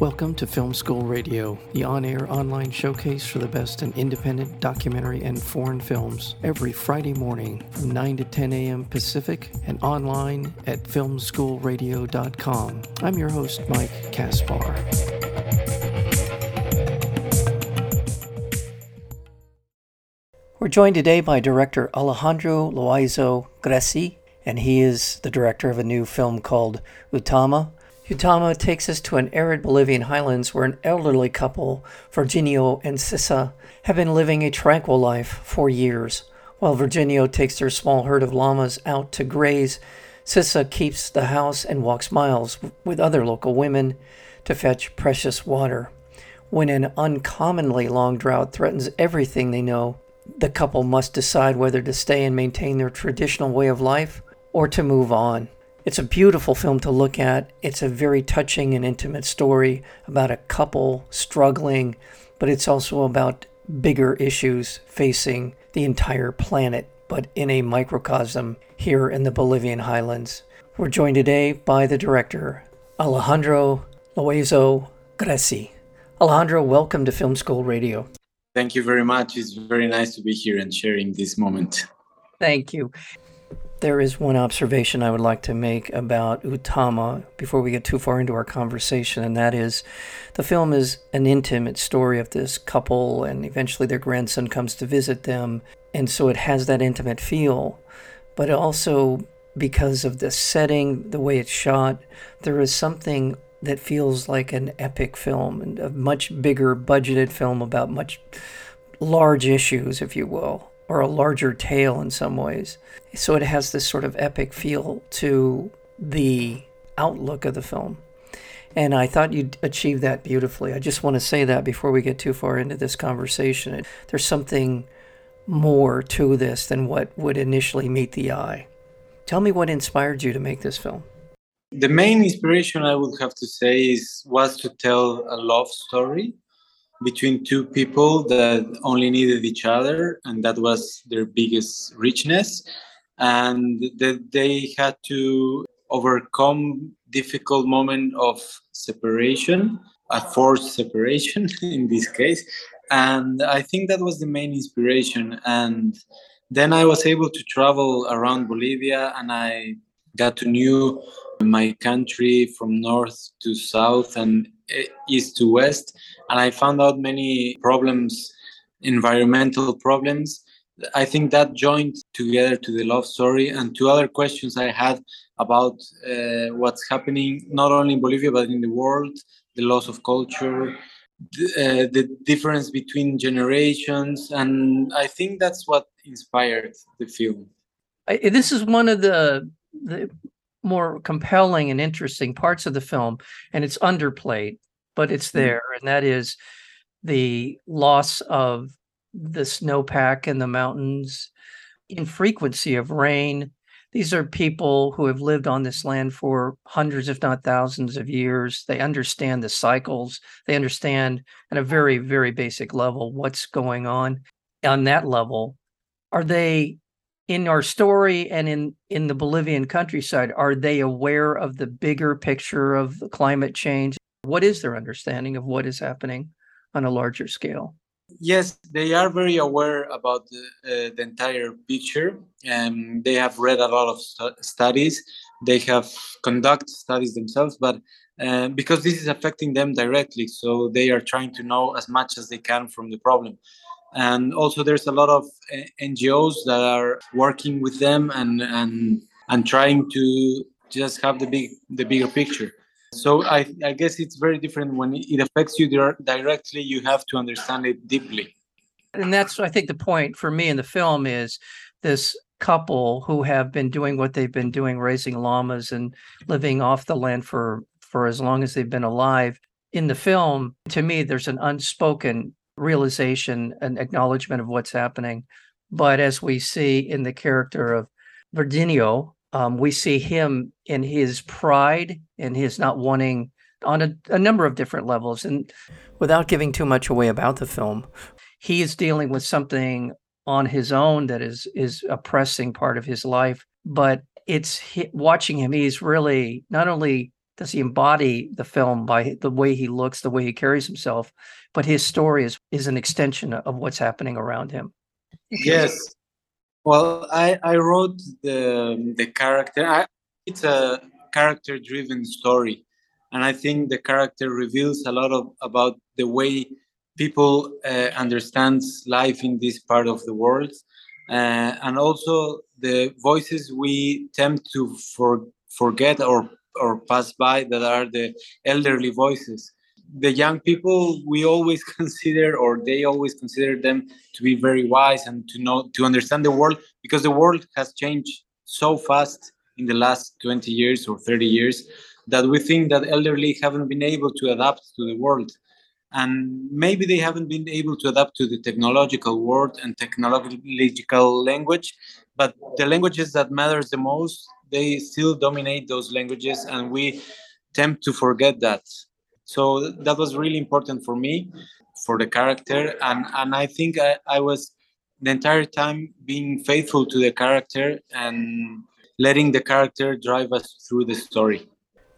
Welcome to Film School Radio, the on air online showcase for the best in independent documentary and foreign films, every Friday morning from 9 to 10 a.m. Pacific and online at filmschoolradio.com. I'm your host, Mike Kaspar. We're joined today by director Alejandro Loayza Grisi, and he is the director of a new film called Utama Utama takes us to an arid Bolivian highlands where an elderly couple, Virginio and Sisa, have been living a tranquil life for years. While Virginio takes their small herd of llamas out to graze, Sisa keeps the house and walks miles with other local women to fetch precious water. When an uncommonly long drought threatens everything they know, the couple must decide whether to stay and maintain their traditional way of life or to move on. It's a beautiful film to look at. It's a very touching and intimate story about a couple struggling, but it's also about bigger issues facing the entire planet, but in a microcosm here in the Bolivian highlands. We're joined today by the director, Alejandro Loayza Grisi. Alejandro, welcome to Film School Radio. Thank you very much. It's very nice to be here and sharing this moment. Thank you. There is one observation I would like to make about Utama before we get too far into our conversation, and that is the film is an intimate story of this couple, and eventually their grandson comes to visit them, and so it has that intimate feel. But also, because of the setting, the way it's shot, there is something that feels like an epic film and a much bigger budgeted film about much large issues, if you will or a larger tale in some ways. So it has this sort of epic feel to the outlook of the film. And I thought you'd achieve that beautifully. I just want to say that before we get too far into this conversation. There's something more to this than what would initially meet the eye. Tell me what inspired you to make this film. The main inspiration I would have to say is was to tell a love story between two people that only needed each other and that was their biggest richness. And that they had to overcome difficult moment of separation a forced separation in this case. And i think that was the main inspiration. And then i was able to travel around bolivia and i got to know my country from north to south and east to west and i found out many problems environmental problems. I think that joined together to the love story and two other questions i had about uh, what's happening not only in bolivia but in the world the loss of culture the, uh, the difference between generations and i think that's what inspired the film. I, this is one of the the more compelling and interesting parts of the film, and it's underplayed, but it's hmm. there, and that is the loss of the snowpack in the mountains, infrequency of rain. These are people who have lived on this land for hundreds, if not thousands of years. They understand the cycles. They understand at a very, very basic level what's going on. On that level, are they in our story and in in the Bolivian countryside are they aware of the bigger picture of climate change? What is their understanding of what is happening on a larger scale? Yes they are very aware about the, uh, the entire picture and they have read a lot of stu- studies. They have conducted studies themselves but uh, because this is affecting them directly so they are trying to know as much as they can from the problem and also there's a lot of uh, NGOs that are working with them and and and trying to just have the big the bigger picture. So I, I guess it's very different when it affects you directly. You have to understand it deeply. And that's I think the point for me in the film is this couple who have been doing what they've been doing, raising llamas and living off the land for for as long as they've been alive. In the film, to me, there's an unspoken realization and acknowledgement of what's happening. But as we see in the character of Virginio, um, we see him in his pride and his not wanting on a, a number of different levels. And without giving too much away about the film, he is dealing with something on his own that is is a pressing part of his life. But it's watching him; he's really not only does he embody the film by the way he looks, the way he carries himself, but his story is is an extension of what's happening around him. Yes. Well, I, I wrote the the character. I, it's a character driven story, and I think the character reveals a lot of about the way people uh, understand life in this part of the world, uh, and also the voices we tend to for, forget or or pass by that are the elderly voices the young people we always consider or they always consider them to be very wise and to know to understand the world because the world has changed so fast in the last 20 years or 30 years that we think that elderly haven't been able to adapt to the world. And maybe they haven't been able to adapt to the technological world and technological language but the languages that matters the most they still dominate those languages and we tend to forget that so that was really important for me for the character and and i think I, I was the entire time being faithful to the character and letting the character drive us through the story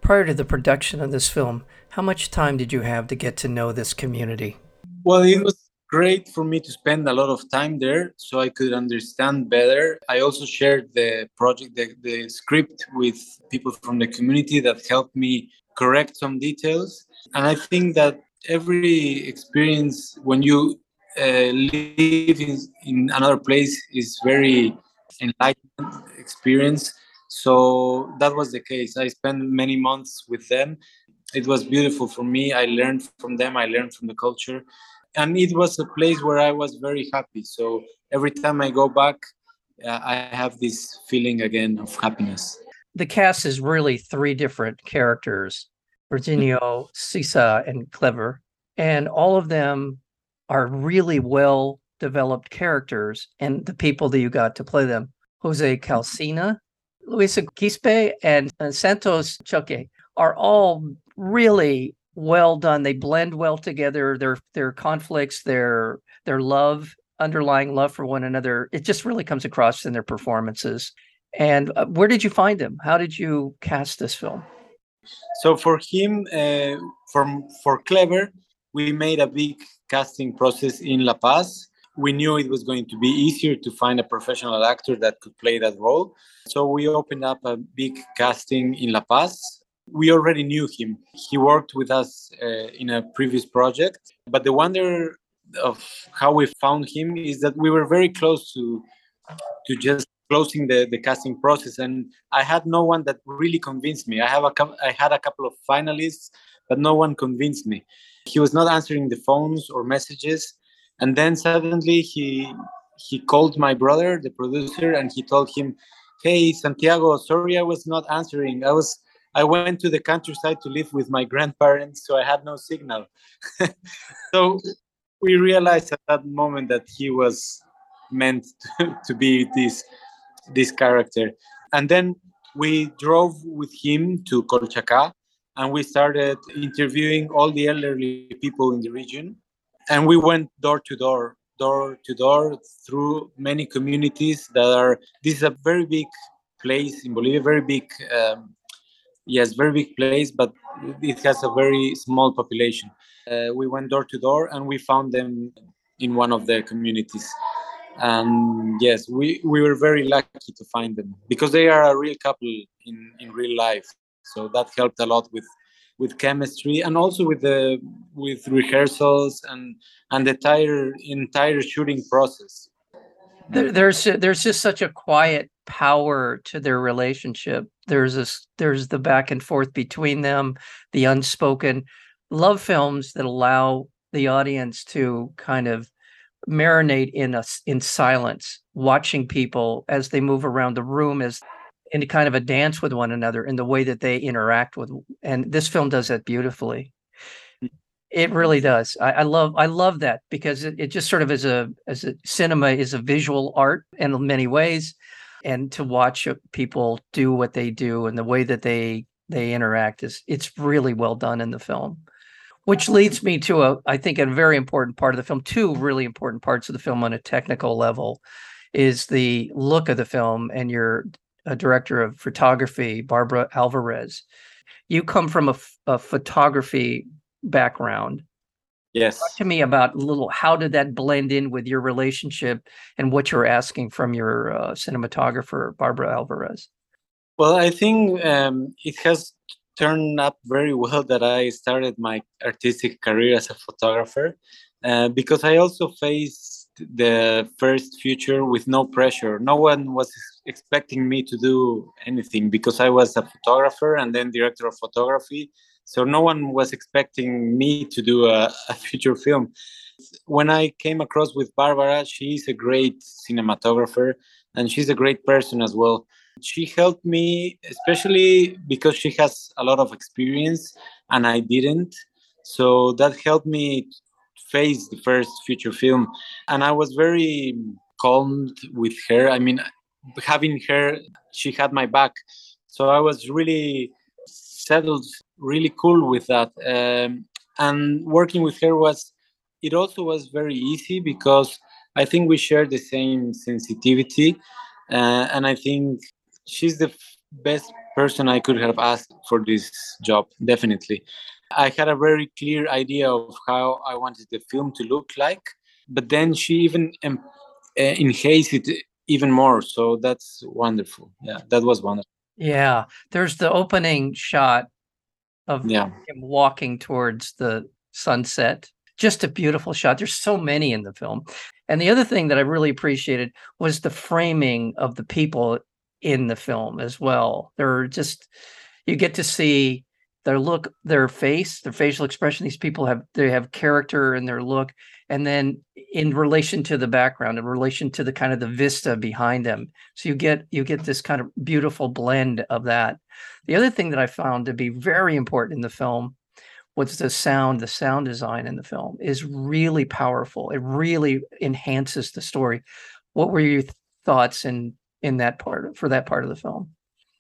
prior to the production of this film how much time did you have to get to know this community well it was great for me to spend a lot of time there so I could understand better. I also shared the project, the, the script with people from the community that helped me correct some details. And I think that every experience when you uh, live in, in another place is very enlightening experience. So that was the case. I spent many months with them. It was beautiful for me. I learned from them. I learned from the culture and it was a place where I was very happy. So every time I go back, uh, I have this feeling again of happiness. The cast is really three different characters Virginio, Sisa, and Clever. And all of them are really well developed characters and the people that you got to play them. Jose Calcina, Luisa Quispe, and Santos Choque are all really well done. They blend well together. Their their conflicts, their their love, underlying love for one another. It just really comes across in their performances. And uh, where did you find them? How did you cast this film? So for him, uh, from for Clever, we made a big casting process in La Paz. We knew it was going to be easier to find a professional actor that could play that role. So we opened up a big casting in La Paz we already knew him. He worked with us uh, in a previous project. But the wonder of how we found him is that we were very close to to just closing the, the casting process, and I had no one that really convinced me. I have a I had a couple of finalists, but no one convinced me. He was not answering the phones or messages, and then suddenly he he called my brother, the producer, and he told him, "Hey, Santiago, sorry I was not answering. I was." I went to the countryside to live with my grandparents, so I had no signal. so we realized at that moment that he was meant to, to be this this character. And then we drove with him to Colchaca and we started interviewing all the elderly people in the region. And we went door to door, door to door through many communities that are, this is a very big place in Bolivia, very big um, yes, very big place, but it has a very small population. Uh, we went door to door and we found them in one of their communities. And yes, we, we were very lucky to find them because they are a real couple in, in real life. So that helped a lot with with chemistry and also with the with rehearsals and and the entire entire shooting process. There, there's there's just such a quiet power to their relationship. There's this there's the back and forth between them, the unspoken love films that allow the audience to kind of marinate in us in silence, watching people as they move around the room as in kind of a dance with one another in the way that they interact with and this film does that beautifully. It really does. I, I, love i love that because it, it just sort of is a as a cinema is a visual art in many ways and to watch uh, people do what they do and the way that they they interact is it's really well done in the film which leads me to a i think a very important part of the film two really important parts of the film on a technical level is the look of the film and your director of photography barbara alvarez you come from a, a photography background. Yes. Talk to me about a little how did that blend in with your relationship and what you're asking from your uh, cinematographer, Barbara Alvarez? Well, I think um, it has turned up very well that I started my artistic career as a photographer uh, because I also faced the first future with no pressure. No one was expecting me to do anything because I was a photographer and then director of photography. So no one was expecting me to do a, a feature film. When I came across with Barbara, she's a great cinematographer and she's a great person as well she helped me, especially because she has a lot of experience and I didn't. So that helped me face the first feature film. And I was very calmed with her. I mean, having her, she had my back. So I was really settled, really cool with that. Um, and working with her was, it also was very easy because I think we share the same sensitivity. Uh, and I think she's the best person I could have asked for this job, definitely. I had a very clear idea of how I wanted the film to look like, but then she even um, uh, enhanced it even more. So that's wonderful. Yeah, that was wonderful. Yeah, there's the opening shot of yeah. him walking towards the sunset. Just a beautiful shot. There's so many in the film. And the other thing that I really appreciated was the framing of the people in the film as well. They're just you get to see their look, their face, their facial expression. These people have they have character in their look, and then in relation to the background, in relation to the kind of the vista behind them. So you get you get this kind of beautiful blend of that. The other thing that I found to be very important in the film was the sound, the sound design in the film is really powerful. It really enhances the story. What were your thoughts and in that part for that part of the film?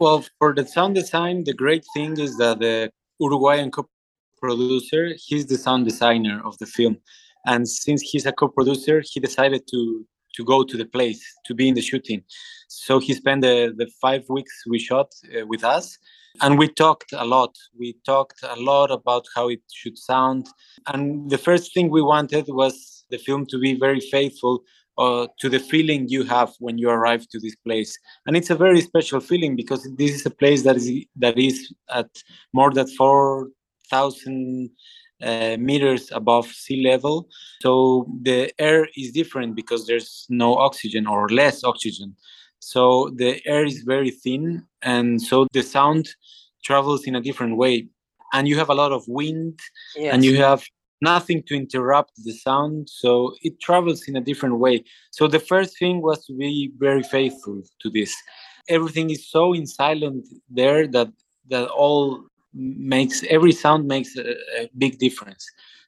Well, for the sound design, the great thing is that the Uruguayan co-producer, he's the sound designer of the film, and since he's a co-producer, he decided to to go to the place to be in the shooting. So he spent the, the five weeks we shot uh, with us, and we talked a lot. We talked a lot about how it should sound, and the first thing we wanted was the film to be very faithful uh, to the feeling you have when you arrive to this place. And it's a very special feeling because this is a place that is that is at more than 4000 uh, meters above sea level. So the air is different because there's no oxygen or less oxygen. So the air is very thin and so the sound travels in a different way. And you have a lot of wind yes. and you have nothing to interrupt the sound so it travels in a different way. So the first thing was to be very faithful to this. Everything is so in silent there that that all makes every sound makes a, a big difference.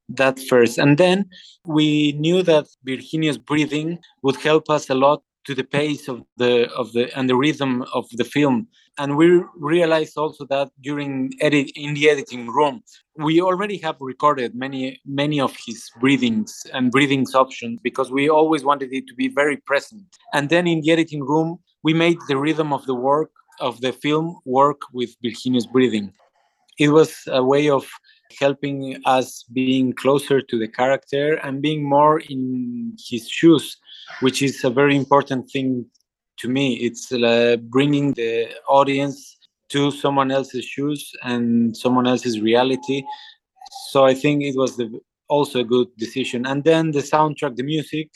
That first. And then we knew that Virginio's breathing would help us a lot to the pace of the of the and the rhythm of the film. And we realized also that during edit in the editing room we already have recorded many many of his breathings and breathings options because we always wanted it to be very present. And then in the editing room we made the rhythm of the work of the film work with Virginio's breathing. It was a way of helping us being closer to the character and being more in his shoes which is a very important thing to me. It's uh, bringing the audience to someone else's shoes and someone else's reality. So I think it was the, also a good decision. And then the soundtrack, the music,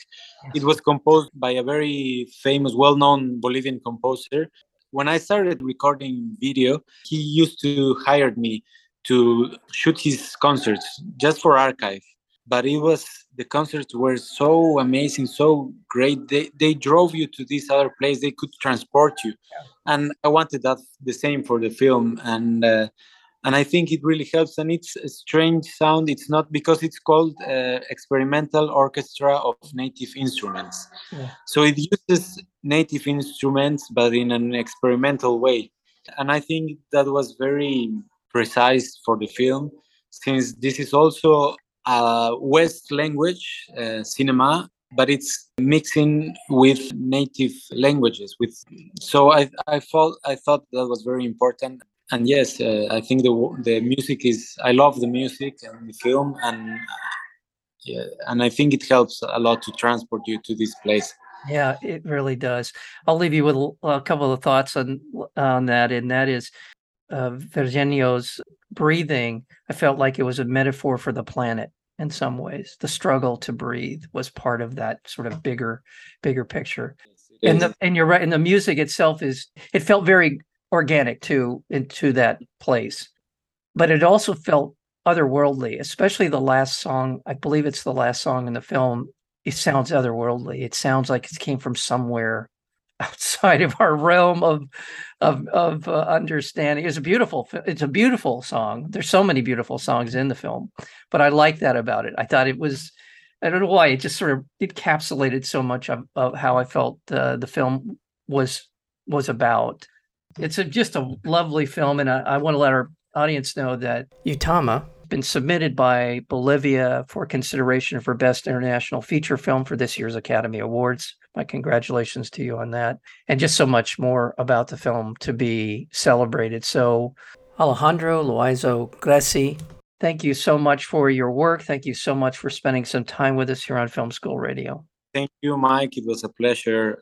it was composed by a very famous, well-known Bolivian composer. When I started recording video, he used to hire me to shoot his concerts just for archive but it was the concerts were so amazing so great. They, they drove you to this other place. They could transport you. Yeah. and i wanted that the same for the film. And uh, and i think it really helps. And it's a strange sound. It's not because it's called uh, experimental orchestra of native instruments. Yeah. so it uses native instruments but in an experimental way. And i think that was very precise for the film since this is also a West language uh, cinema, but it's mixing with native languages. With so I I thought I thought that was very important. and yes, uh, I think the the music is. I love the music and the film, and yeah, and I think it helps a lot to transport you to this place. Yeah, it really does. I'll leave you with a couple of thoughts on on that, and that is uh, Virginio's breathing. I felt like it was a metaphor for the planet in some ways. The struggle to breathe was part of that sort of bigger, bigger picture. and the and you're right. And the music itself is it felt very organic too into that place, but it also felt otherworldly, especially the last song. I believe it's the last song in the film. It sounds otherworldly. It sounds like it came from somewhere outside of our realm of of of uh, understanding. It's a beautiful. It's a beautiful song. There's so many beautiful songs in the film, but I like that about it. I thought it was. I don't know why it just sort of encapsulated so much of, of how I felt uh, the film was was about. It's a, just a lovely film, and I, I want to let our audience know that Utama been submitted by Bolivia for consideration for Best International Feature Film for this year's Academy Awards. My congratulations to you on that. And just so much more about the film to be celebrated. So, Alejandro Loayza Grisi, thank you so much for your work. Thank you so much for spending some time with us here on Film School Radio. Thank you, Mike. It was a pleasure.